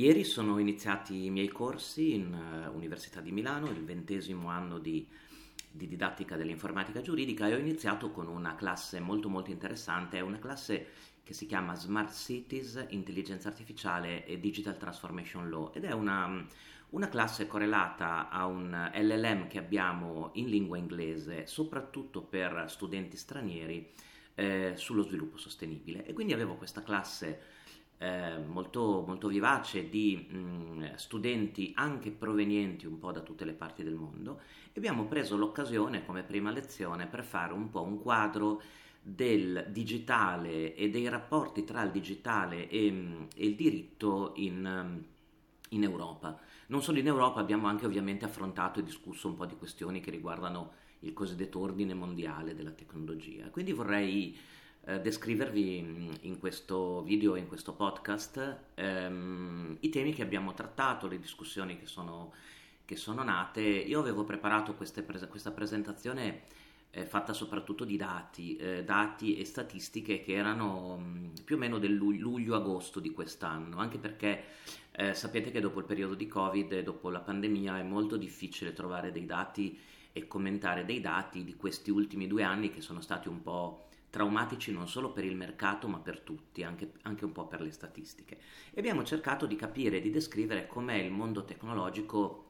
Ieri sono iniziati i miei corsi in uh, Università di Milano, il ventesimo anno di, di, didattica dell'informatica giuridica e ho iniziato con una classe molto molto interessante, è una classe che si chiama Smart Cities, Intelligenza Artificiale e Digital Transformation Law ed è una, una classe correlata a un LLM che abbiamo in lingua inglese, soprattutto per studenti stranieri, eh, sullo sviluppo sostenibile. E quindi avevo questa classe eh, molto, molto, vivace di mh, studenti anche provenienti un po' da tutte le parti del mondo e abbiamo preso l'occasione come prima lezione per fare un po' un quadro del digitale e dei rapporti tra il digitale e, e il diritto in, in, Europa. Non solo in Europa, abbiamo anche ovviamente affrontato e discusso un po' di questioni che riguardano il cosiddetto ordine mondiale della tecnologia. Quindi vorrei eh, descrivervi in questo video, in questo podcast, ehm, i temi che abbiamo trattato, le discussioni che sono, che sono nate. Io avevo preparato queste, questa presentazione eh, fatta soprattutto di dati, eh, dati e statistiche che erano mh, mm, più o meno del luglio-agosto di quest'anno, anche perché eh, sapete che dopo il periodo di Covid e dopo la pandemia è molto difficile trovare dei dati e commentare dei dati di questi ultimi due anni che sono stati un po' traumatici non solo per il mercato ma per tutti, anche, anche un po' per le statistiche. E abbiamo cercato di capire e di descrivere com'è il mondo tecnologico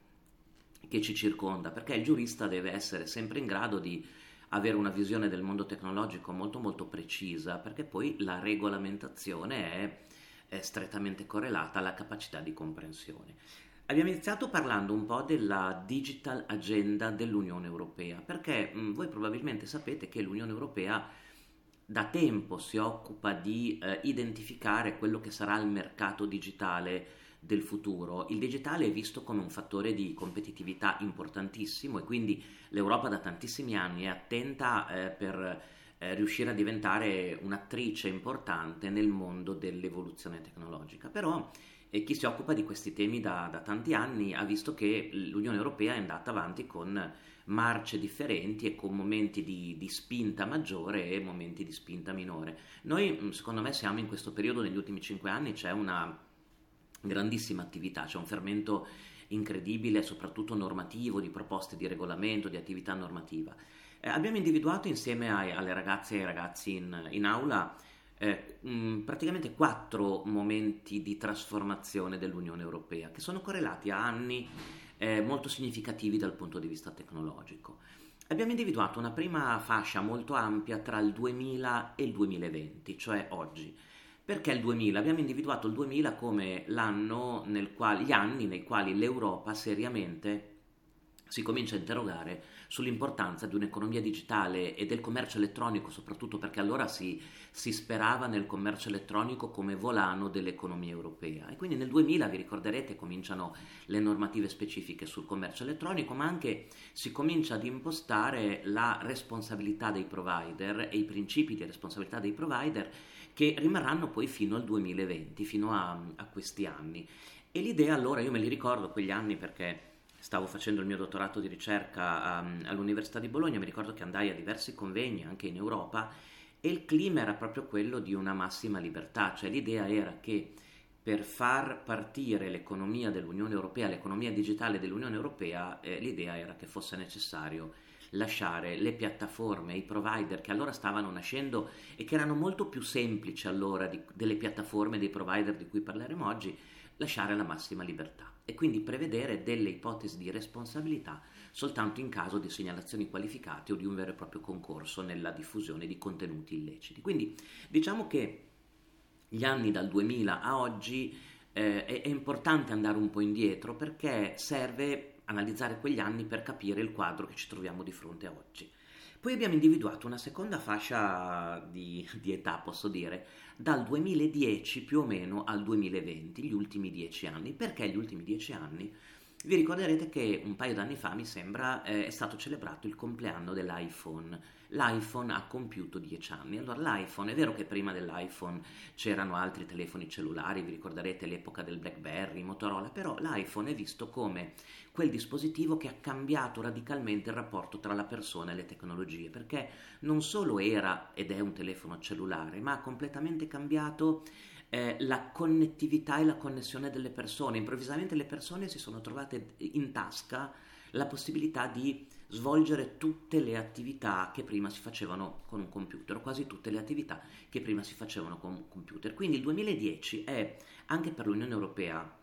che ci circonda, perché il giurista deve essere sempre in grado di avere una visione del mondo tecnologico molto molto precisa, perché poi la regolamentazione è, è strettamente correlata alla capacità di comprensione. Abbiamo iniziato parlando un po' della digital agenda dell'Unione Europea, perché mh, voi probabilmente sapete che l'Unione Europea da tempo si occupa di eh, identificare quello che sarà il mercato digitale del futuro. Il digitale è visto come un fattore di competitività importantissimo e quindi l'Europa da tantissimi anni è attenta eh, per eh, riuscire a diventare un'attrice importante nel mondo dell'evoluzione tecnologica. Però eh, chi si occupa di questi temi da, da tanti anni ha visto che l'Unione Europea è andata avanti con marce differenti e con momenti di, di, spinta maggiore e momenti di spinta minore. Noi, secondo me, siamo in questo periodo, negli ultimi cinque anni, c'è una grandissima attività, c'è un fermento incredibile, soprattutto normativo, di proposte di regolamento, di attività normativa. Eh, abbiamo individuato insieme ai, alle ragazze e ai ragazzi in, in aula eh, mh, praticamente quattro momenti di trasformazione dell'Unione Europea che sono correlati a anni eh, molto significativi dal punto di vista tecnologico. Abbiamo individuato una prima fascia molto ampia tra il 2000 e il 2020, cioè oggi. Perché il 2000? Abbiamo individuato il 2000 come l'anno nel quale, gli anni nei quali l'Europa seriamente si comincia a interrogare sull'importanza di un'economia digitale e del commercio elettronico, soprattutto perché allora si, si, sperava nel commercio elettronico come volano dell'economia europea. E quindi nel 2000, vi ricorderete, cominciano le normative specifiche sul commercio elettronico, ma anche si comincia ad impostare la responsabilità dei provider e i principi di responsabilità dei provider che rimarranno poi fino al 2020, fino a, a questi anni. E l'idea allora, io me li ricordo quegli anni perché stavo facendo il mio dottorato di ricerca um, all'Università di Bologna, mi ricordo che andai a diversi convegni anche in Europa e il clima era proprio quello di una massima libertà, cioè l'idea era che per far partire l'economia dell'Unione Europea, l'economia digitale dell'Unione Europea, eh, l'idea era che fosse necessario lasciare le piattaforme, i provider che allora stavano nascendo e che erano molto più semplici allora di, delle piattaforme, dei provider di cui parleremo oggi, lasciare la massima libertà e quindi prevedere delle ipotesi di responsabilità soltanto in caso di segnalazioni qualificate o di un vero e proprio concorso nella diffusione di contenuti illeciti. Quindi diciamo che gli anni dal 2000 a oggi eh, è, è importante andare un po' indietro perché serve analizzare quegli anni per capire il quadro che ci troviamo di fronte a oggi. Poi abbiamo individuato una seconda fascia di, di, età, posso dire, dal 2010 più o meno al 2020, gli ultimi dieci anni. Perché gli ultimi dieci anni? Vi ricorderete che un paio d'anni fa, mi sembra, eh, è stato celebrato il compleanno dell'iPhone. L'iPhone ha compiuto dieci anni. Allora, l'iPhone, è vero che prima dell'iPhone c'erano altri telefoni cellulari, vi ricorderete l'epoca del BlackBerry, Motorola, però l'iPhone è visto come quel dispositivo che ha cambiato radicalmente il rapporto tra la persona e le tecnologie, perché non solo era ed è un telefono cellulare, ma ha completamente cambiato eh, la connettività e la connessione delle persone. Improvvisamente le persone si sono trovate in tasca la possibilità di svolgere tutte le attività che prima si facevano con un computer, quasi tutte le attività che prima si facevano con un computer. Quindi il 2010 è anche per l'Unione Europea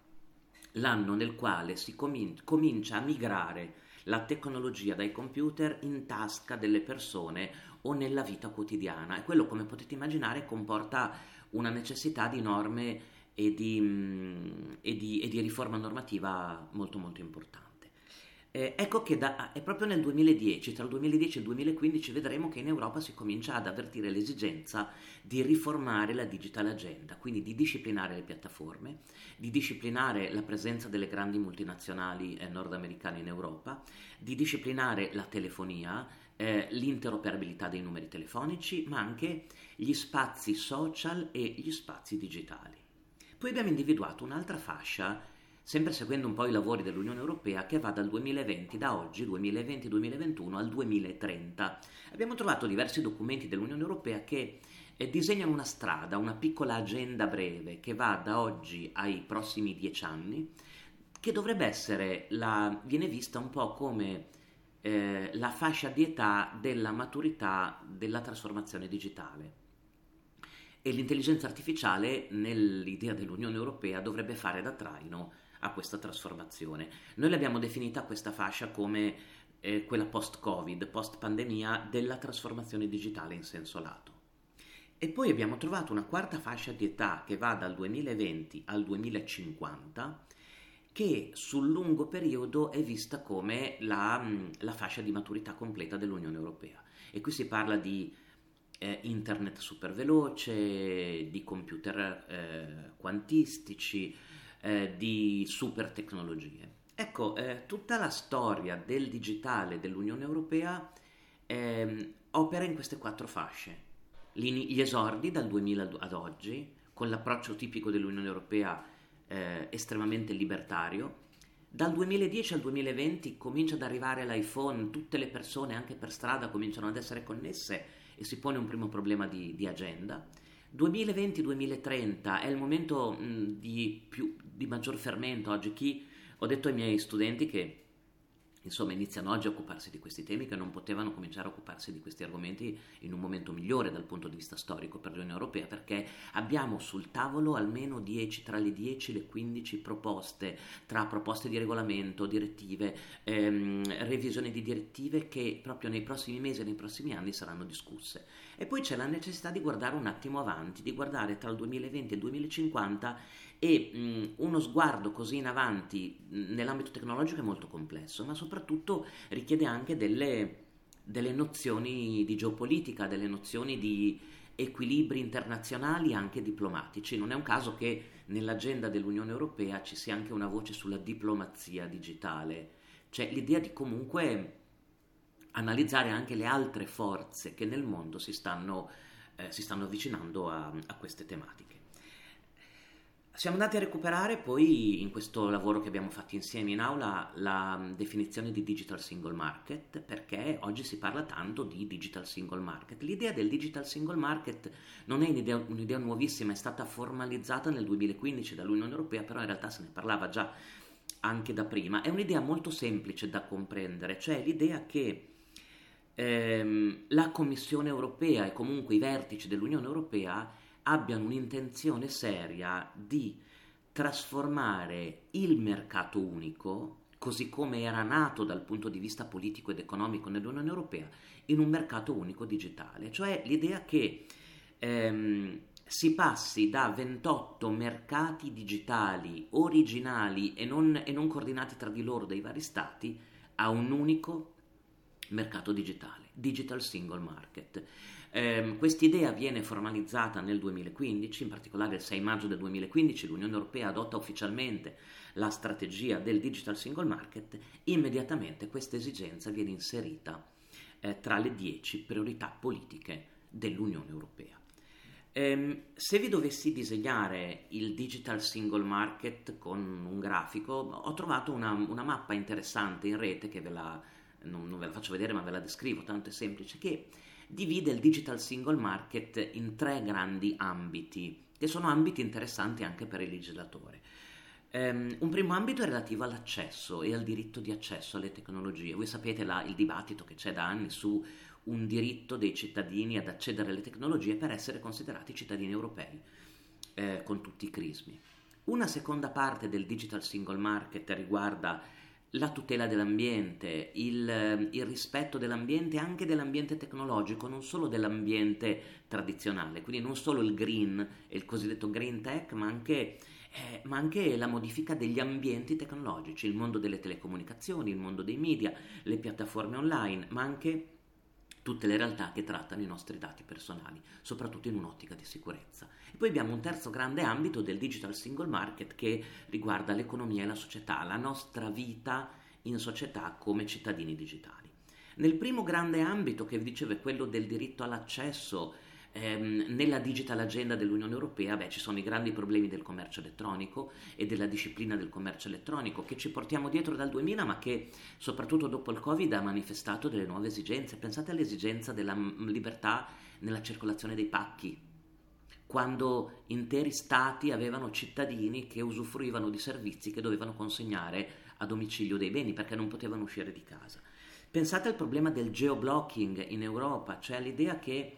l'anno nel quale si comin- comincia a migrare la tecnologia dai computer in tasca delle persone o nella vita quotidiana e quello come potete immaginare comporta una necessità di norme e di, mm, e di, e di riforma normativa molto molto importante. Eh, ecco che da, è proprio nel 2010, tra il 2010 e il 2015, vedremo che in Europa si comincia ad avvertire l'esigenza di riformare la digital agenda, quindi di disciplinare le piattaforme, di disciplinare la presenza delle grandi multinazionali eh, nordamericane in Europa, di disciplinare la telefonia, eh, l'interoperabilità dei numeri telefonici, ma anche gli spazi social e gli spazi digitali. Poi abbiamo individuato un'altra fascia sempre seguendo un po' i lavori dell'Unione Europea, che va dal 2020, da oggi, 2020-2021, al 2030. Abbiamo trovato diversi documenti dell'Unione Europea che eh, disegnano una strada, una piccola agenda breve che va da oggi ai prossimi dieci anni, che dovrebbe essere, la, viene vista un po' come eh, la fascia di età della maturità della trasformazione digitale. E l'intelligenza artificiale, nell'idea dell'Unione Europea, dovrebbe fare da traino a questa trasformazione. Noi l'abbiamo definita questa fascia come eh, quella post-Covid, post-pandemia della trasformazione digitale in senso lato. E poi abbiamo trovato una quarta fascia di età che va dal 2020 al 2050 che sul lungo periodo è vista come la, mm, la fascia di maturità completa dell'Unione Europea. E qui si parla di eh, internet super veloce, di computer eh, quantistici, eh, di super tecnologie. Ecco, eh, tutta la storia del digitale dell'Unione Europea eh, opera in queste quattro fasce. Gli esordi dal 2000 ad oggi, con l'approccio tipico dell'Unione Europea eh, estremamente libertario. Dal 2010 al 2020 comincia ad arrivare l'iPhone, tutte le persone anche per strada cominciano ad essere connesse e si pone un primo problema di, di agenda. 2020-2030 è il momento mh, di, più, di maggior fermento oggi. Chi, ho detto ai miei studenti che insomma iniziano oggi a occuparsi di questi temi che non potevano cominciare a occuparsi di questi argomenti in un momento migliore dal punto di vista storico per l'Unione Europea perché abbiamo sul tavolo almeno 10 tra le 10 e le 15 proposte tra proposte di regolamento, direttive, ehm, revisioni di direttive che proprio nei prossimi mesi e nei prossimi anni saranno discusse. E poi c'è la necessità di guardare un attimo avanti, di guardare tra il 2020 e il 2050 e mh, uno sguardo così in avanti mh, nell'ambito tecnologico è molto complesso, ma soprattutto richiede anche delle, delle nozioni di geopolitica, delle nozioni di equilibri internazionali anche diplomatici. Non è un caso che nell'agenda dell'Unione Europea ci sia anche una voce sulla diplomazia digitale, cioè l'idea di comunque analizzare anche le altre forze che nel mondo si stanno, eh, si stanno avvicinando a, a queste tematiche. Siamo andati a recuperare poi in questo lavoro che abbiamo fatto insieme in aula la mm, definizione di digital single market perché oggi si parla tanto di digital single market. L'idea del digital single market non è un'idea, un'idea nuovissima, è stata formalizzata nel 2015 dall'Unione Europea, però in realtà se ne parlava già anche da prima. È un'idea molto semplice da comprendere, cioè l'idea che ehm, la Commissione Europea e comunque i vertici dell'Unione Europea abbiano un'intenzione seria di trasformare il mercato unico, così come era nato dal punto di vista politico ed economico nell'Unione Europea, in un mercato unico digitale, cioè l'idea che ehm, si passi da 28 mercati digitali originali e non, e non coordinati tra di loro dai vari stati a un unico mercato digitale, digital single market. Eh, Quest'idea viene formalizzata nel 2015, in particolare il 6 maggio del 2015 l'Unione Europea adotta ufficialmente la strategia del digital single market, immediatamente questa esigenza viene inserita eh, tra le 10 priorità politiche dell'Unione Europea. Eh, se vi dovessi disegnare il digital single market con un grafico, ho trovato una, una mappa interessante in rete che ve la, non, non ve la faccio vedere ma ve la descrivo, tanto è semplice, che divide il digital single market in tre grandi ambiti, che sono ambiti interessanti anche per il legislatore. Um, un primo ambito è relativo all'accesso e al diritto di accesso alle tecnologie. Voi sapete la, il dibattito che c'è da anni su un diritto dei cittadini ad accedere alle tecnologie per essere considerati cittadini europei, eh, con tutti i crismi. Una seconda parte del digital single market riguarda la tutela dell'ambiente, il, il, rispetto dell'ambiente, anche dell'ambiente tecnologico, non solo dell'ambiente tradizionale, quindi non solo il green il cosiddetto green tech, ma anche, eh, ma anche la modifica degli ambienti tecnologici, il mondo delle telecomunicazioni, il mondo dei media, le piattaforme online, ma anche tutte le realtà che trattano i nostri dati personali, soprattutto in un'ottica di sicurezza. E poi abbiamo un terzo grande ambito del digital single market che riguarda l'economia e la società, la nostra vita in società come cittadini digitali. Nel primo grande ambito che vi dicevo è quello del diritto all'accesso ehm, nella digital agenda dell'Unione Europea beh, ci sono i grandi problemi del commercio elettronico e della disciplina del commercio elettronico che ci portiamo dietro dal 2000 ma che soprattutto dopo il Covid ha manifestato delle nuove esigenze. Pensate all'esigenza della libertà nella circolazione dei pacchi, quando interi stati avevano cittadini che usufruivano di servizi che dovevano consegnare a domicilio dei beni perché non potevano uscire di casa. Pensate al problema del geoblocking in Europa, cioè l'idea che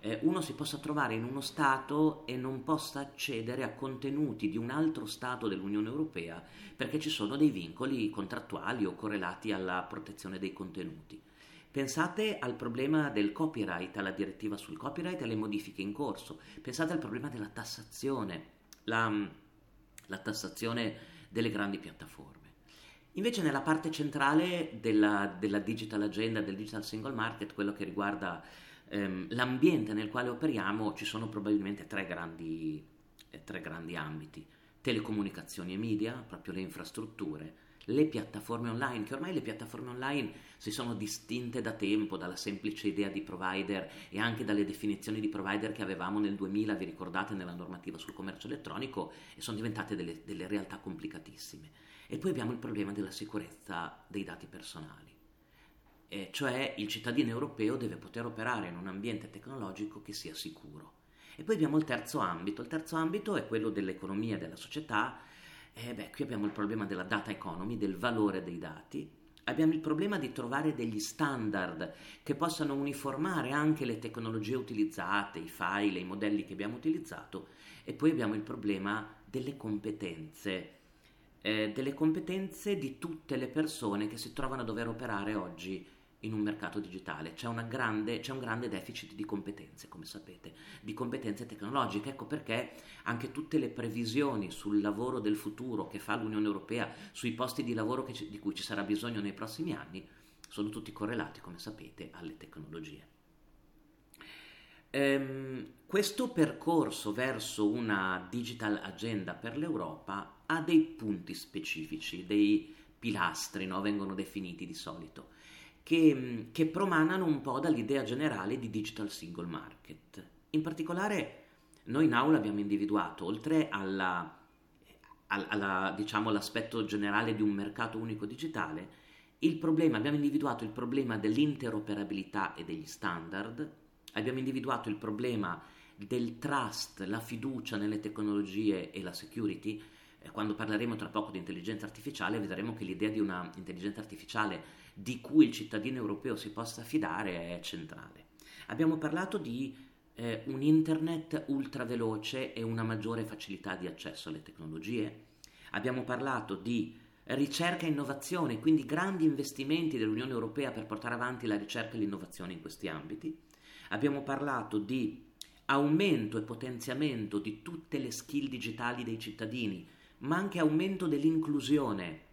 eh, uno si possa trovare in uno Stato e non possa accedere a contenuti di un altro Stato dell'Unione Europea perché ci sono dei vincoli contrattuali o correlati alla protezione dei contenuti. Pensate al problema del copyright, alla direttiva sul copyright e alle modifiche in corso. Pensate al problema della tassazione, la, la tassazione delle grandi piattaforme. Invece nella parte centrale della, della digital agenda, del digital single market, quello che riguarda ehm, l'ambiente nel quale operiamo ci sono probabilmente tre grandi, eh, tre grandi ambiti. Telecomunicazioni e media, proprio le infrastrutture, le piattaforme online, che ormai le piattaforme online si sono distinte da tempo dalla semplice idea di provider e anche dalle definizioni di provider che avevamo nel 2000, vi ricordate, nella normativa sul commercio elettronico, e sono diventate delle, delle realtà complicatissime. E poi abbiamo il problema della sicurezza dei dati personali eh, cioè il cittadino europeo deve poter operare in un ambiente tecnologico che sia sicuro. E poi abbiamo il terzo ambito, il terzo ambito è quello dell'economia e della società, eh, beh, qui abbiamo il problema della data economy, del valore dei dati, abbiamo il problema di trovare degli standard che possano uniformare anche le tecnologie utilizzate, i file, i modelli che abbiamo utilizzato. E poi abbiamo il problema delle competenze, eh, delle competenze di tutte le persone che si trovano a dover operare oggi in un mercato digitale, c'è, grande, c'è, un grande deficit di competenze, come sapete, di competenze tecnologiche. Ecco perché anche tutte le previsioni sul lavoro del futuro che fa l'Unione Europea, sui posti di lavoro ci, di cui ci sarà bisogno nei prossimi anni, sono tutti correlati, come sapete, alle tecnologie. Ehm, questo percorso verso una digital agenda per l'Europa ha dei punti specifici, dei pilastri, no? vengono definiti di solito che, che promanano un po' dall'idea generale di digital single market. In particolare noi in aula abbiamo individuato, oltre alla, alla, diciamo, all'aspetto generale di un mercato unico digitale, il problema, abbiamo individuato il problema dell'interoperabilità e degli standard, abbiamo individuato il problema del trust, la fiducia nelle tecnologie e la security. Eh, quando parleremo tra poco di intelligenza artificiale vedremo che l'idea di una intelligenza artificiale di cui il cittadino europeo si possa fidare è centrale. Abbiamo parlato di eh, un internet ultra veloce e una maggiore facilità di accesso alle tecnologie. Abbiamo parlato di ricerca e innovazione, quindi grandi investimenti dell'Unione Europea per portare avanti la ricerca e l'innovazione in questi ambiti. Abbiamo parlato di aumento e potenziamento di tutte le skill digitali dei cittadini, ma anche aumento dell'inclusione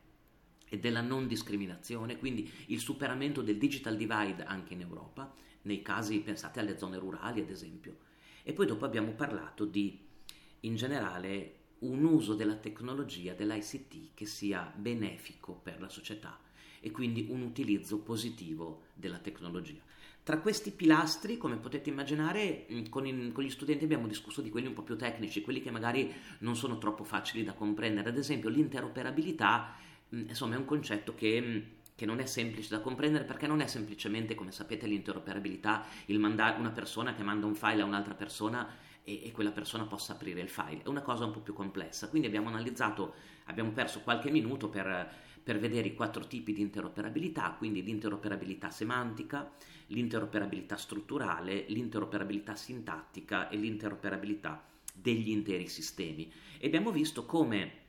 e della non discriminazione, quindi il superamento del digital divide anche in Europa, nei casi pensate alle zone rurali ad esempio. E poi dopo abbiamo parlato di, in generale, un uso della tecnologia, dell'ICT che sia benefico per la società e quindi un utilizzo positivo della tecnologia. Tra questi pilastri, come potete immaginare, mm, con, in, con, gli studenti abbiamo discusso di quelli un po' più tecnici, quelli che magari non sono troppo facili da comprendere, ad esempio l'interoperabilità insomma è un concetto che mm, che non è semplice da comprendere perché non è semplicemente, come sapete, l'interoperabilità, il mandare una persona che manda un file a un'altra persona e, e, quella persona possa aprire il file. È una cosa un po' più complessa. Quindi abbiamo analizzato, abbiamo perso qualche minuto per, per vedere i quattro tipi di interoperabilità, quindi l'interoperabilità semantica, l'interoperabilità strutturale, l'interoperabilità sintattica e l'interoperabilità degli interi sistemi. E abbiamo visto come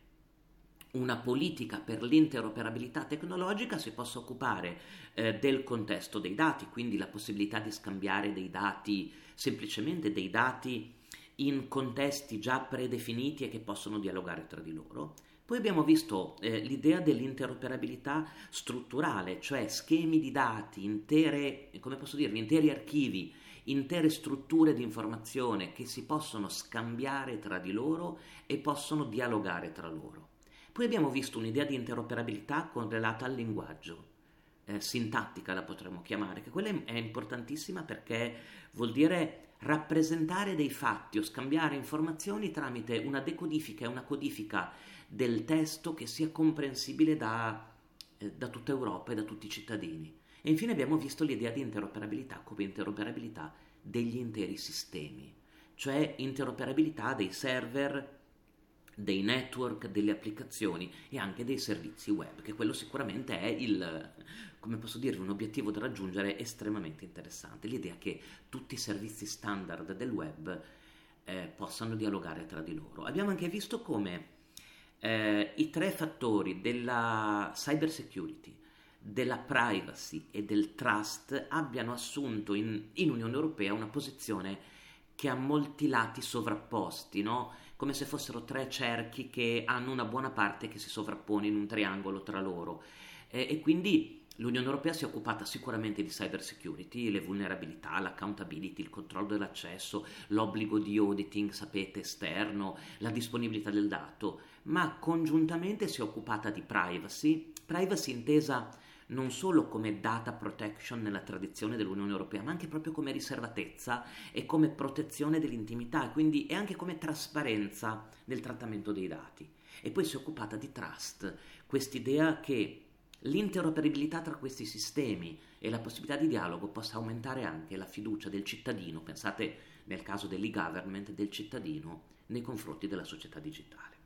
una politica per l'interoperabilità tecnologica si possa occupare eh, del contesto dei dati, quindi la possibilità di scambiare dei dati, semplicemente dei dati in contesti già predefiniti e che possono dialogare tra di loro. Poi abbiamo visto eh, l'idea dell'interoperabilità strutturale, cioè schemi di dati, intere, come posso dirvi, interi archivi, intere strutture di informazione che si possono scambiare tra di loro e possono dialogare tra loro. Poi abbiamo visto un'idea di interoperabilità correlata al linguaggio, eh, sintattica la potremmo chiamare, che quella è importantissima perché vuol dire rappresentare dei fatti o scambiare informazioni tramite una decodifica e una codifica del testo che sia comprensibile da, eh, da tutta Europa e da tutti i cittadini. E infine abbiamo visto l'idea di interoperabilità come interoperabilità degli interi sistemi, cioè interoperabilità dei server dei network, delle applicazioni e anche dei servizi web, che quello sicuramente è il, come posso dire, un obiettivo da raggiungere estremamente interessante, l'idea che tutti i servizi standard del web eh, possano dialogare tra di loro. Abbiamo anche visto come eh, i tre fattori della cyber security, della privacy e del trust abbiano assunto in, in Unione Europea una posizione che ha molti lati sovrapposti, no? Come se fossero tre cerchi che hanno una buona parte che si sovrappone in un triangolo tra loro. Eh, e quindi l'Unione Europea si è occupata sicuramente di cyber security, le vulnerabilità, l'accountability, il controllo dell'accesso, l'obbligo di auditing, sapete, esterno, la disponibilità del dato, ma congiuntamente si è occupata di privacy, privacy intesa non solo come data protection nella tradizione dell'Unione Europea, ma anche proprio come riservatezza e come protezione dell'intimità quindi e anche come trasparenza nel trattamento dei dati. E poi si è occupata di trust, quest'idea che l'interoperabilità tra questi sistemi e la possibilità di dialogo possa aumentare anche la fiducia del cittadino, pensate nel caso dell'e-government, del cittadino nei confronti della società digitale.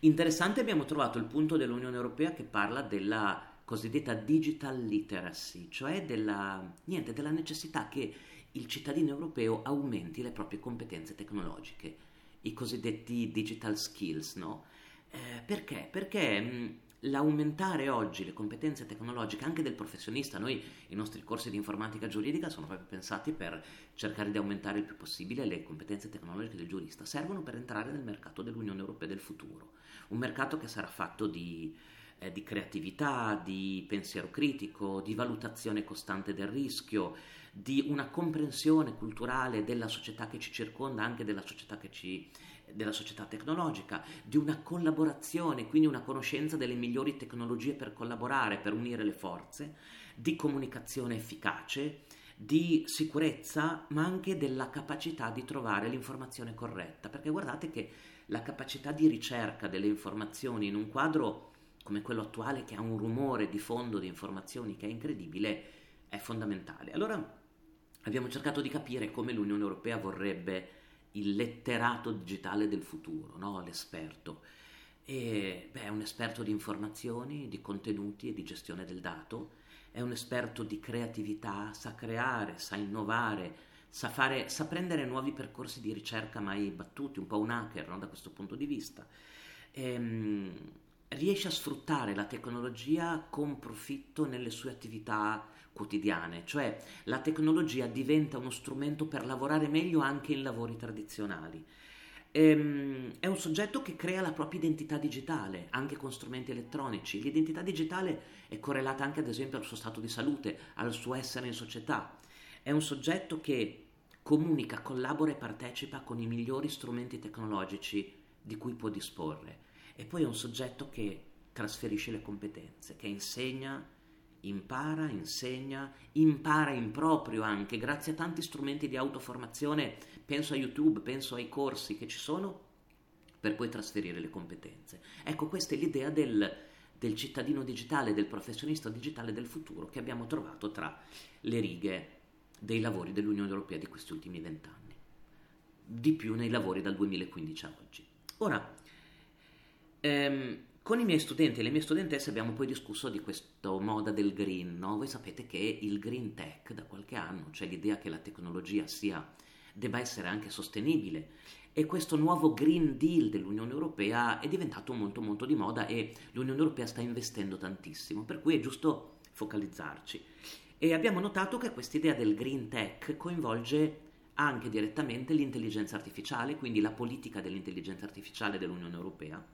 Interessante abbiamo trovato il punto dell'Unione Europea che parla della cosiddetta digital literacy, cioè della, niente, della necessità che il cittadino europeo aumenti le proprie competenze tecnologiche, i cosiddetti digital skills, no? Eh, perché? Perché l'aumentare oggi le competenze tecnologiche anche del professionista, noi i nostri corsi di informatica giuridica sono proprio pensati per cercare di aumentare il più possibile le competenze tecnologiche del giurista, servono per entrare nel mercato dell'Unione Europea del futuro, un mercato che sarà fatto di eh, di creatività, di pensiero critico, di valutazione costante del rischio, di una comprensione culturale della società che ci circonda, anche della società, ci, della società tecnologica, di una collaborazione, quindi una conoscenza delle migliori tecnologie per collaborare, per unire le forze, di comunicazione efficace, di sicurezza, ma anche della capacità di trovare l'informazione corretta, perché guardate che la capacità di ricerca delle informazioni in un quadro come quello attuale che ha un rumore di fondo di informazioni che è incredibile, è fondamentale. Allora abbiamo cercato di capire come l'Unione Europea vorrebbe il letterato digitale del futuro, no? l'esperto. E, beh, è un esperto di informazioni, di contenuti e di gestione del dato, è un esperto di creatività, sa creare, sa innovare, sa, fare, sa prendere nuovi percorsi di ricerca mai battuti, un po' un hacker no? da questo punto di vista. Ehm, riesce a sfruttare la tecnologia con profitto nelle sue attività quotidiane, cioè la tecnologia diventa uno strumento per lavorare meglio anche in lavori tradizionali. Ehm, è un soggetto che crea la propria identità digitale anche con strumenti elettronici. L'identità digitale è correlata anche ad esempio al suo stato di salute, al suo essere in società. È un soggetto che comunica, collabora e partecipa con i migliori strumenti tecnologici di cui può disporre e poi è un soggetto che trasferisce le competenze, che insegna, impara, insegna, impara in proprio anche, grazie a tanti strumenti di autoformazione, penso a YouTube, penso ai corsi che ci sono, per poi trasferire le competenze. Ecco, questa è l'idea del, del cittadino digitale, del professionista digitale del futuro che abbiamo trovato tra le righe dei lavori dell'Unione Europea di questi ultimi vent'anni, di più nei lavori dal 2015 a oggi. Ora, ehm, con i miei studenti e le mie studentesse abbiamo poi discusso di questa moda del green, no? Voi sapete che il green tech da qualche anno, cioè l'idea che la tecnologia sia, debba essere anche sostenibile e questo nuovo Green Deal dell'Unione Europea è diventato molto molto di moda e l'Unione Europea sta investendo tantissimo, per cui è giusto focalizzarci. E abbiamo notato che questa idea del Green Tech coinvolge anche direttamente l'intelligenza artificiale, quindi la politica dell'intelligenza artificiale dell'Unione Europea,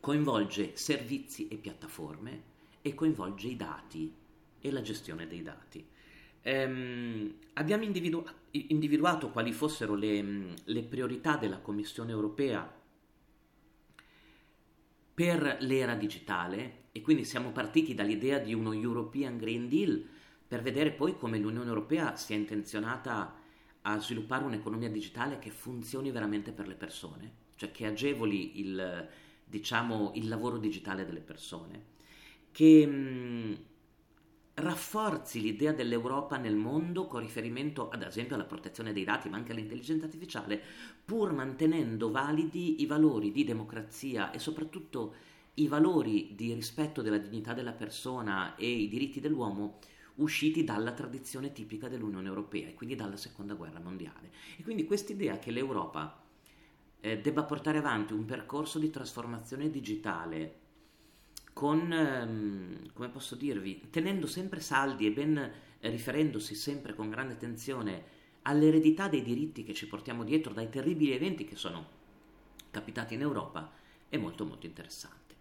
coinvolge servizi e piattaforme e coinvolge i dati e la gestione dei dati. Ehm, abbiamo individu- individuato quali fossero le, le priorità della Commissione europea per l'era digitale e quindi siamo partiti dall'idea di uno European Green Deal per vedere poi come l'Unione Europea sia intenzionata a sviluppare un'economia digitale che funzioni veramente per le persone, cioè che agevoli il, diciamo, il lavoro digitale delle persone, che mh, rafforzi l'idea dell'Europa nel mondo con riferimento ad esempio alla protezione dei dati ma anche all'intelligenza artificiale, pur mantenendo validi i valori di democrazia e soprattutto i valori di rispetto della dignità della persona e i diritti dell'uomo usciti dalla tradizione tipica dell'Unione Europea e quindi dalla Seconda Guerra Mondiale. E quindi quest'idea che l'Europa eh, debba portare avanti un percorso di trasformazione digitale con, ehm, come posso dirvi, tenendo sempre saldi e ben riferendosi sempre con grande attenzione all'eredità dei diritti che ci portiamo dietro dai terribili eventi che sono capitati in Europa, è molto molto interessante.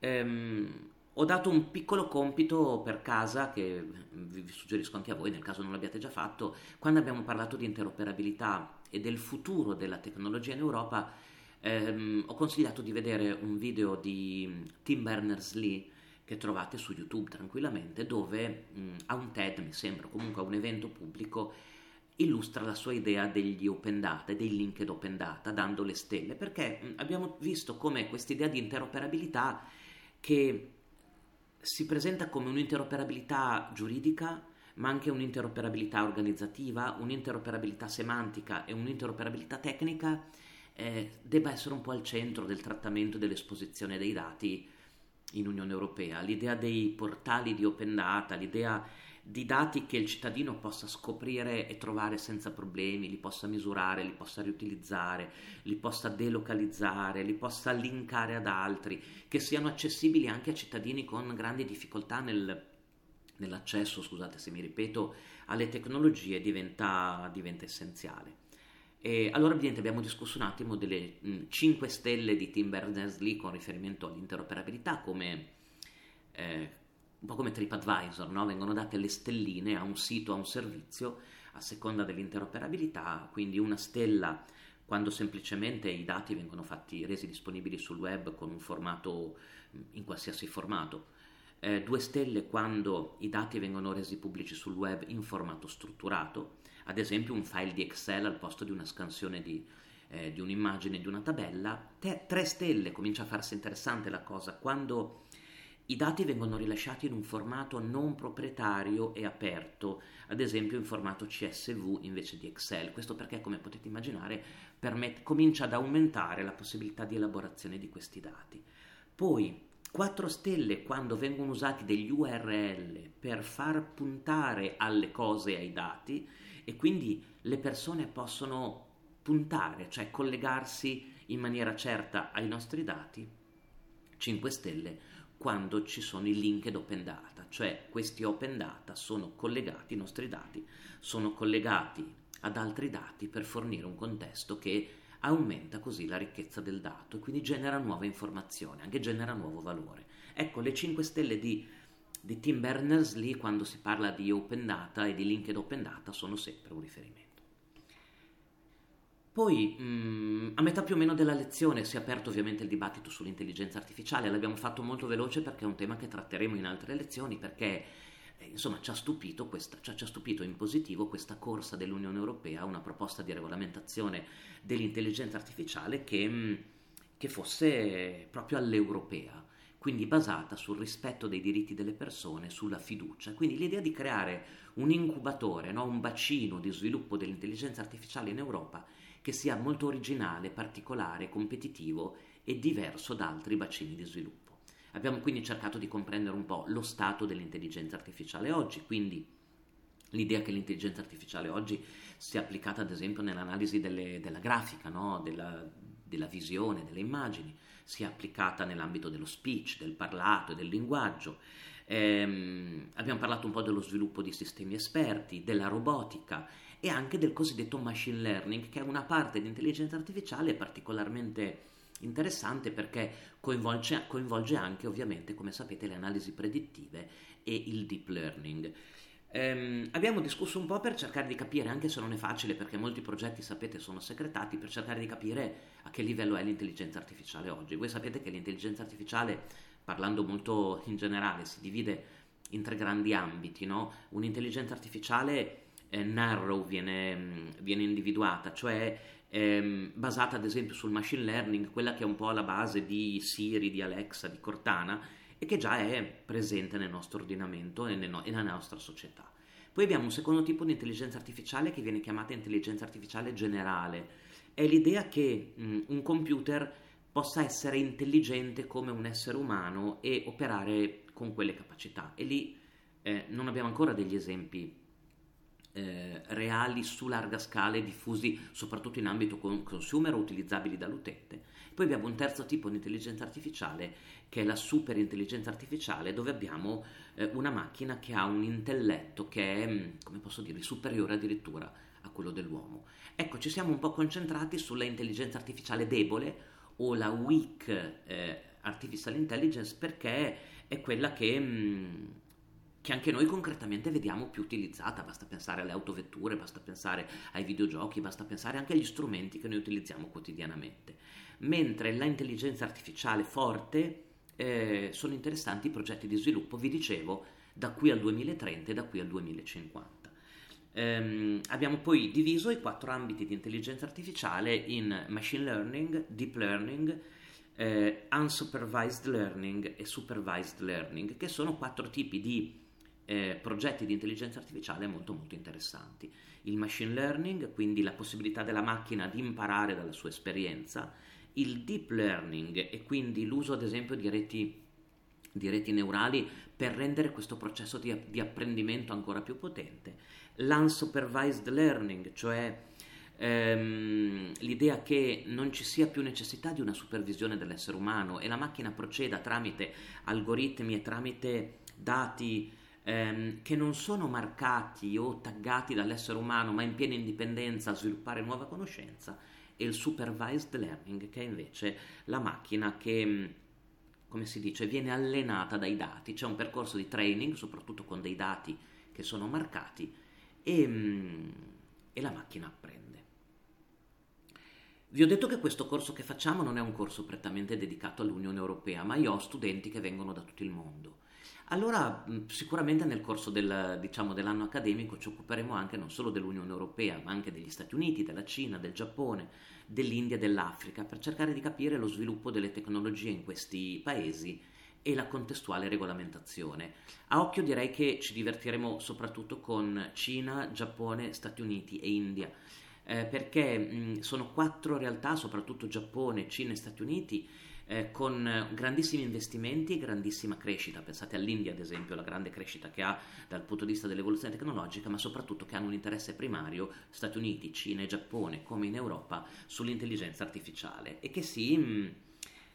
Ehm, ho dato un piccolo compito per casa che vi suggerisco anche a voi nel caso non l'abbiate già fatto. Quando abbiamo parlato di interoperabilità e del futuro della tecnologia in Europa, ehm, ho consigliato di vedere un video di Tim Berners-Lee che trovate su YouTube tranquillamente, dove mh, a un TED, mi sembra, comunque a un evento pubblico, illustra la sua idea degli open data, dei linked open data, dando le stelle, perché mh, abbiamo visto come questa idea di interoperabilità che si presenta come un'interoperabilità giuridica, ma anche un'interoperabilità organizzativa, un'interoperabilità semantica e un'interoperabilità tecnica, eh, debba essere un po' al centro del trattamento e dell'esposizione dei dati in Unione Europea. L'idea dei portali di open data, l'idea di dati che il cittadino possa scoprire e trovare senza problemi, li possa misurare, li possa riutilizzare, li possa delocalizzare, li possa linkare ad altri, che siano accessibili anche a cittadini con grandi difficoltà nel, nell'accesso, scusate se mi ripeto, alle tecnologie diventa, diventa essenziale. E allora ovviamente abbiamo discusso un attimo delle mh, 5 stelle di Tim Berners-Lee con riferimento all'interoperabilità come eh, un po' come TripAdvisor, no? vengono date le stelline a un sito, a un servizio, a seconda dell'interoperabilità, quindi una stella quando semplicemente i dati vengono fatti, resi disponibili sul web con un formato, in qualsiasi formato, eh, due stelle quando i dati vengono resi pubblici sul web in formato strutturato, ad esempio un file di Excel al posto di una scansione di, eh, di un'immagine di una tabella, Te, tre stelle comincia a farsi interessante la cosa. Quando i dati vengono rilasciati in un formato non proprietario e aperto, ad esempio in formato CSV invece di Excel. Questo perché, come potete immaginare, permet- comincia ad aumentare la possibilità di elaborazione di questi dati. Poi, 4 stelle quando vengono usati degli URL per far puntare alle cose ai dati e quindi le persone possono puntare, cioè collegarsi in maniera certa ai nostri dati. 5 stelle quando ci sono i linked open data, cioè questi open data sono collegati, i nostri dati sono collegati ad altri dati per fornire un contesto che aumenta così la ricchezza del dato e quindi genera nuova informazione, anche genera nuovo valore. Ecco, le 5 stelle di, di Tim Berners-Lee quando si parla di open data e di linked open data sono sempre un riferimento. Poi, mh, mm, a metà più o meno della lezione si è aperto ovviamente il dibattito sull'intelligenza artificiale, l'abbiamo fatto molto veloce perché è un tema che tratteremo in altre lezioni, perché eh, insomma ci ha, stupito stupito in positivo questa corsa dell'Unione Europea a una proposta di regolamentazione dell'intelligenza artificiale che, mh, che fosse proprio all'europea quindi basata sul rispetto dei diritti delle persone, sulla fiducia. Quindi l'idea di creare un incubatore, no? un bacino di sviluppo dell'intelligenza artificiale in Europa che sia molto originale, particolare, competitivo e diverso da altri bacini di sviluppo. Abbiamo quindi cercato di comprendere un po' lo stato dell'intelligenza artificiale oggi, quindi l'idea che l'intelligenza artificiale oggi sia applicata ad esempio nell'analisi delle, della grafica, no? della, della visione, delle immagini, sia applicata nell'ambito dello speech, del parlato e del linguaggio. Eh, abbiamo parlato un po' dello sviluppo di sistemi esperti, della robotica e anche del cosiddetto machine learning, che è una parte di intelligenza artificiale particolarmente interessante perché coinvolge, coinvolge anche ovviamente, come sapete, le analisi predittive e il deep learning. Um, abbiamo discusso un po' per cercare di capire, anche se non è facile perché molti progetti, sapete, sono segretati, per cercare di capire a che livello è l'intelligenza artificiale oggi. Voi sapete che l'intelligenza artificiale, parlando molto in generale, si divide in tre grandi ambiti, no? Un'intelligenza artificiale eh, narrow viene, viene, individuata, cioè ehm, basata ad esempio sul machine learning, quella che è un po' la base di Siri, di Alexa, di Cortana, e che già è presente nel nostro ordinamento e, nel, e nella nostra società. Poi abbiamo un secondo tipo di intelligenza artificiale che viene chiamata intelligenza artificiale generale. È l'idea che mh, un computer possa essere intelligente come un essere umano e operare con quelle capacità. E lì eh, non abbiamo ancora degli esempi eh, reali su larga scala e diffusi soprattutto in ambito consumer o utilizzabili dall'utente. Poi abbiamo un terzo tipo di intelligenza artificiale che è la super intelligenza artificiale dove abbiamo eh, una macchina che ha un intelletto che è, mm, come posso dire, superiore addirittura a quello dell'uomo. Ecco, ci siamo un po' concentrati sulla intelligenza artificiale debole o la weak eh, artificial intelligence perché è quella che... Mh, mm, che anche noi concretamente vediamo più utilizzata, basta pensare alle autovetture, basta pensare ai videogiochi, basta pensare anche agli strumenti che noi utilizziamo quotidianamente. Mentre l'intelligenza artificiale forte eh, sono interessanti i progetti di sviluppo, vi dicevo, da qui al 2030 e da qui al 2050. Um, abbiamo poi diviso i quattro ambiti di intelligenza artificiale in machine learning, deep learning, eh, unsupervised learning e supervised learning, che sono quattro tipi di eh, progetti di intelligenza artificiale molto molto interessanti. Il machine learning, quindi la possibilità della macchina di imparare dalla sua esperienza, il deep learning e quindi l'uso ad esempio di reti, di reti neurali per rendere questo processo di, di apprendimento ancora più potente, l'unsupervised learning, cioè ehm, l'idea che non ci sia più necessità di una supervisione dell'essere umano e la macchina proceda tramite algoritmi e tramite dati ehm, che non sono marcati o taggati dall'essere umano ma in piena indipendenza a sviluppare nuova conoscenza, e il supervised learning che è invece la macchina che mm, come si dice, viene allenata dai dati, c'è un percorso di training, soprattutto con dei dati che sono marcati, e, mm, e, la macchina apprende. Vi ho detto che questo corso che facciamo non è un corso prettamente dedicato all'Unione Europea, ma io ho studenti che vengono da tutto il mondo. Allora, sicuramente nel corso del, diciamo, dell'anno accademico ci occuperemo anche non solo dell'Unione Europea, ma anche degli Stati Uniti, della Cina, del Giappone, dell'India e dell'Africa, per cercare di capire lo sviluppo delle tecnologie in questi paesi e la contestuale regolamentazione. A occhio direi che ci divertiremo soprattutto con Cina, Giappone, Stati Uniti e India, eh, perché mh, sono quattro realtà, soprattutto Giappone, Cina e Stati Uniti, eh, con grandissimi investimenti e grandissima crescita. Pensate all'India, ad esempio, la grande crescita che ha dal punto di vista dell'evoluzione tecnologica, ma soprattutto che hanno un interesse primario, Stati Uniti, Cina e Giappone, come in Europa, sull'intelligenza artificiale e che si, mh, mm,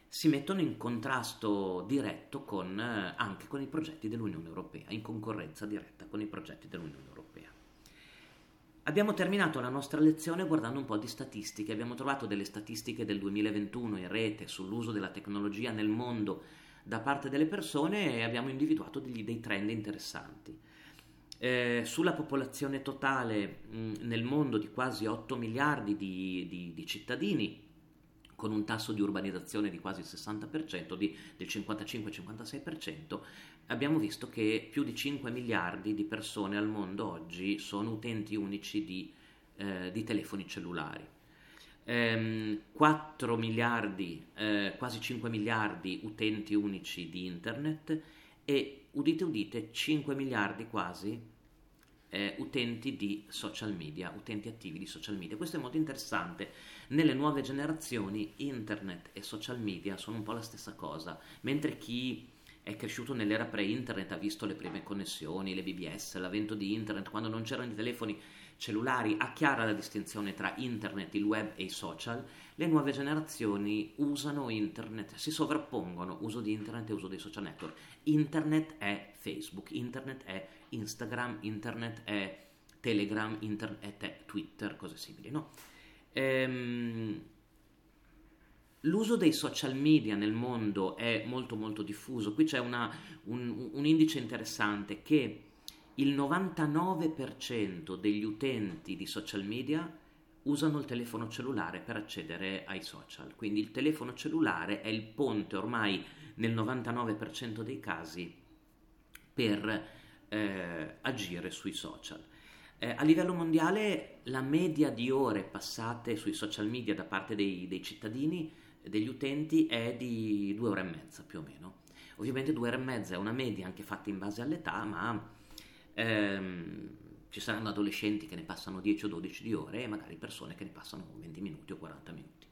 si mettono in contrasto diretto con, eh, anche con i progetti dell'Unione Europea, in concorrenza diretta con i progetti dell'Unione Europea. Abbiamo terminato la nostra lezione guardando un po' di statistiche, abbiamo trovato delle statistiche del 2021 in rete sull'uso della tecnologia nel mondo da parte delle persone e abbiamo individuato degli, dei trend interessanti. Eh, sulla popolazione totale mh, nel mondo di quasi 8 miliardi di, di, di cittadini, con un tasso di urbanizzazione di quasi il 60%, di, del 55-56%, abbiamo visto che più di 5 miliardi di persone al mondo oggi sono utenti unici di, eh, di telefoni cellulari. ehm, 4 miliardi, eh, quasi 5 miliardi utenti unici di internet e udite udite 5 miliardi quasi eh, utenti di social media, utenti attivi di social media. Questo è molto interessante. Nelle nuove generazioni internet e social media sono un po' la stessa cosa, mentre chi è cresciuto nell'era pre-internet ha visto le prime connessioni, le BBS, l'avvento di internet, quando non c'erano i telefoni cellulari, ha chiara la distinzione tra internet, il web e i social. Le nuove generazioni usano internet, si sovrappongono uso di internet e uso dei social network. Internet è Facebook, internet è Instagram, internet è Telegram, internet è Twitter, cose simili, no? Ehm, l'uso dei social media nel mondo è molto molto diffuso. Qui c'è una, un, un indice interessante che il 99% degli utenti di social media usano il telefono cellulare per accedere ai social. Quindi il telefono cellulare è il ponte ormai nel 99% dei casi per eh, agire sui social. Eh, a livello mondiale la media di ore passate sui social media da parte dei, dei cittadini, degli utenti, è di due ore e mezza più o meno. Ovviamente due ore e mezza è una media anche fatta in base all'età, ma ehm, ci saranno adolescenti che ne passano 10 o 12 di ore e magari persone che ne passano 20 minuti o 40 minuti.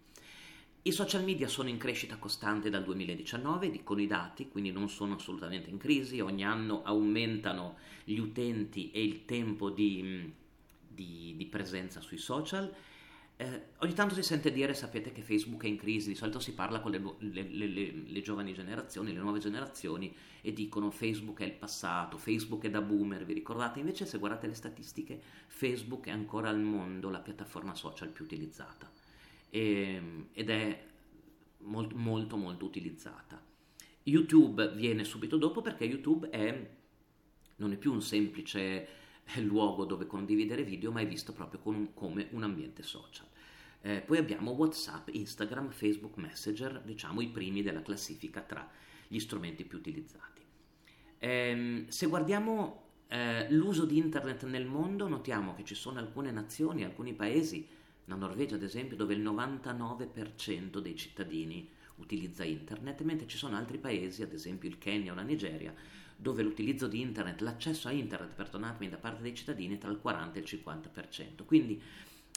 I social media sono in crescita costante dal 2019, dicono i dati, quindi non sono assolutamente in crisi, ogni anno aumentano gli utenti e il tempo di, di, di presenza sui social. Eh, ogni tanto si sente dire, sapete che Facebook è in crisi, di solito si parla con le, le, le, le, giovani generazioni, le nuove generazioni e dicono Facebook è il passato, Facebook è da boomer, vi ricordate? Invece se guardate le statistiche, Facebook è ancora al mondo la piattaforma social più utilizzata e, ed è molto, molto molto utilizzata. YouTube viene subito dopo perché YouTube è, non è più un semplice luogo dove condividere video, ma è visto proprio un, come un ambiente social. Eh, poi abbiamo WhatsApp, Instagram, Facebook Messenger, diciamo i primi della classifica tra gli strumenti più utilizzati. Eh, se guardiamo eh, l'uso di internet nel mondo, notiamo che ci sono alcune nazioni, alcuni paesi la Norvegia, ad esempio, dove il 99% dei cittadini utilizza internet, mentre ci sono altri paesi, ad esempio il Kenya o la Nigeria, dove l'utilizzo di internet, l'accesso a internet, perdonatemi, da parte dei cittadini è tra il 40 e il 50%. Quindi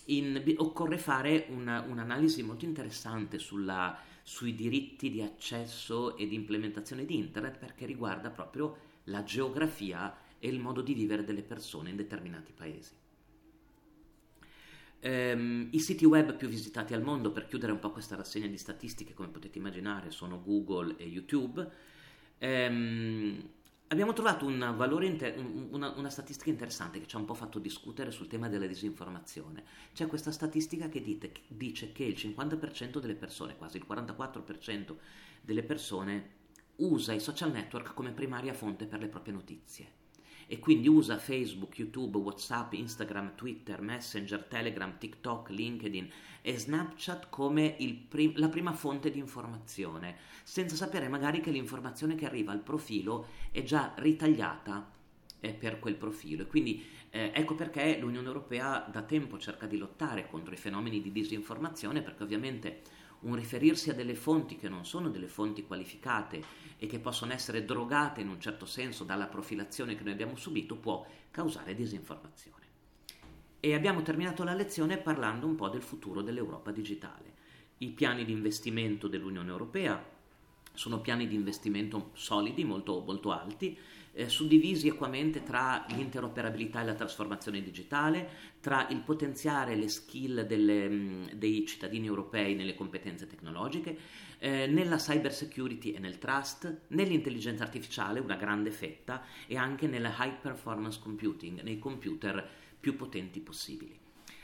in, occorre fare una, un'analisi molto interessante sulla, sui diritti di accesso e di implementazione di internet perché riguarda proprio la geografia e il modo di vivere delle persone in determinati paesi. Um, I siti web più visitati al mondo, per chiudere un po' questa rassegna di statistiche, come potete immaginare, sono Google e YouTube. Um, abbiamo trovato un inter- una, una, statistica interessante che ci ha un po' fatto discutere sul tema della disinformazione. C'è questa statistica che dite, dice che il 50% delle persone, quasi il 44% delle persone, usa i social network come primaria fonte per le proprie notizie e quindi usa Facebook, YouTube, WhatsApp, Instagram, Twitter, Messenger, Telegram, TikTok, LinkedIn e Snapchat come prim- la prima fonte di informazione, senza sapere magari che l'informazione che arriva al profilo è già ritagliata eh, per quel profilo. E quindi eh, ecco perché l'Unione Europea da tempo cerca di lottare contro i fenomeni di disinformazione, perché ovviamente un riferirsi a delle fonti che non sono delle fonti qualificate e che possono essere drogate in un certo senso dalla profilazione che noi abbiamo subito può causare disinformazione. E abbiamo terminato la lezione parlando un po' del futuro dell'Europa digitale. I piani di investimento dell'Unione Europea sono piani di investimento solidi, molto, molto alti, eh, suddivisi equamente tra l'interoperabilità e la trasformazione digitale, tra il potenziare le skill delle, dei cittadini europei nelle competenze tecnologiche, eh, nella cyber security e nel trust, nell'intelligenza artificiale, una grande fetta, e anche nella high performance computing, nei computer più potenti possibili.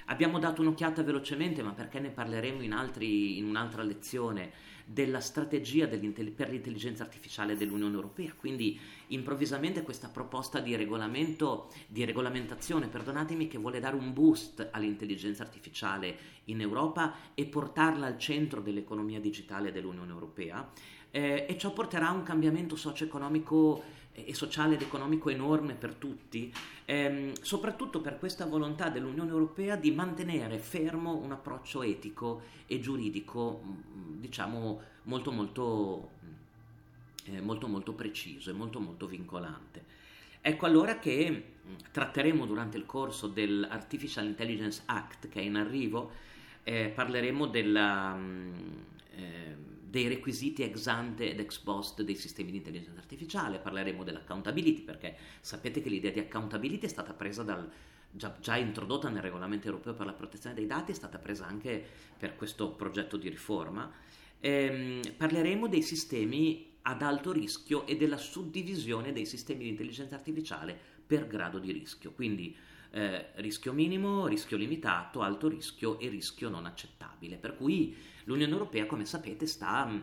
Abbiamo dato un'occhiata velocemente, ma perché ne parleremo in, altri, in un'altra lezione, della strategia per l'intelligenza artificiale dell'Unione Europea. Quindi improvvisamente questa proposta di regolamento, di regolamentazione, perdonatemi, che vuole dare un boost all'intelligenza artificiale in Europa e portarla al centro dell'economia digitale dell'Unione Europea. eh, e ciò porterà a un cambiamento socio-economico e sociale ed economico enorme per tutti, ehm, soprattutto per questa volontà dell'Unione Europea di mantenere fermo un approccio etico e giuridico, mm, diciamo, molto molto, eh, molto, molto preciso e molto molto vincolante. Ecco allora che mm, tratteremo durante il corso dell'Artificial Intelligence Act che è in arrivo, eh, parleremo della... Eh, dei requisiti ex ante ed ex post dei sistemi di intelligenza artificiale, parleremo dell'accountability perché sapete che l'idea di accountability è stata presa dal, già, già, introdotta nel regolamento europeo per la protezione dei dati, è stata presa anche per questo progetto di riforma. Ehm, parleremo dei sistemi ad alto rischio e della suddivisione dei sistemi di intelligenza artificiale per grado di rischio, quindi eh, rischio minimo, rischio limitato, alto rischio e rischio non accettabile. Per cui L'Unione Europea, come sapete, sta mm,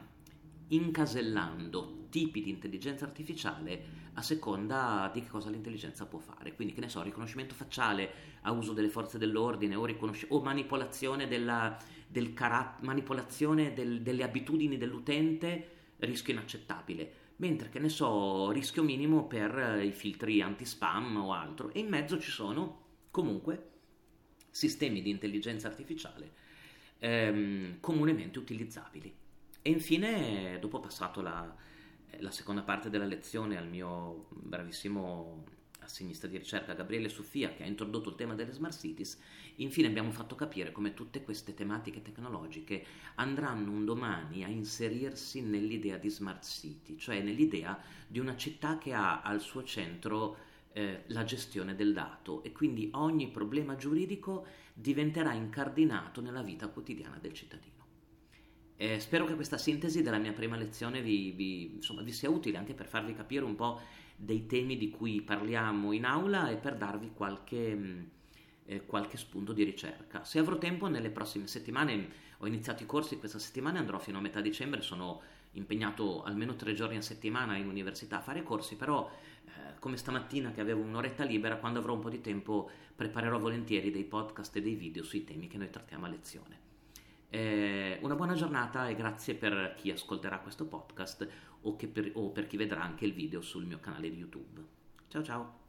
incasellando tipi di intelligenza artificiale a seconda di che cosa l'intelligenza può fare. Quindi, che ne so, riconoscimento facciale a uso delle forze dell'ordine o, riconosci- o manipolazione, della, del carat- manipolazione del, delle abitudini dell'utente, rischio inaccettabile. Mentre, che ne so, rischio minimo per i filtri anti-spam o altro. E in mezzo ci sono, comunque, sistemi di intelligenza artificiale ehm, comunemente utilizzabili. E infine, dopo passato la, la seconda parte della lezione al mio bravissimo assegnista di ricerca Gabriele Sofia che ha introdotto il tema delle smart cities, infine abbiamo fatto capire come tutte queste tematiche tecnologiche andranno un domani a inserirsi nell'idea di smart city, cioè nell'idea di una città che ha al suo centro eh, la gestione del dato e quindi ogni problema giuridico diventerà incardinato nella vita quotidiana del cittadino. Eh, spero che questa sintesi della mia prima lezione vi, vi, insomma, vi sia utile anche per farvi capire un po' dei temi di cui parliamo in aula e per darvi qualche, mm, eh, qualche spunto di ricerca. Se avrò tempo nelle prossime settimane, ho iniziato i corsi questa settimana, andrò fino a metà dicembre, sono impegnato almeno tre giorni a settimana in università a fare corsi, però eh, come stamattina che avevo un'oretta libera, quando avrò un po' di tempo preparerò volentieri dei podcast e dei video sui temi che noi trattiamo a lezione. Eh, una buona giornata e grazie per chi ascolterà questo podcast o, per, o per chi vedrà anche il video sul mio canale di YouTube. Ciao ciao!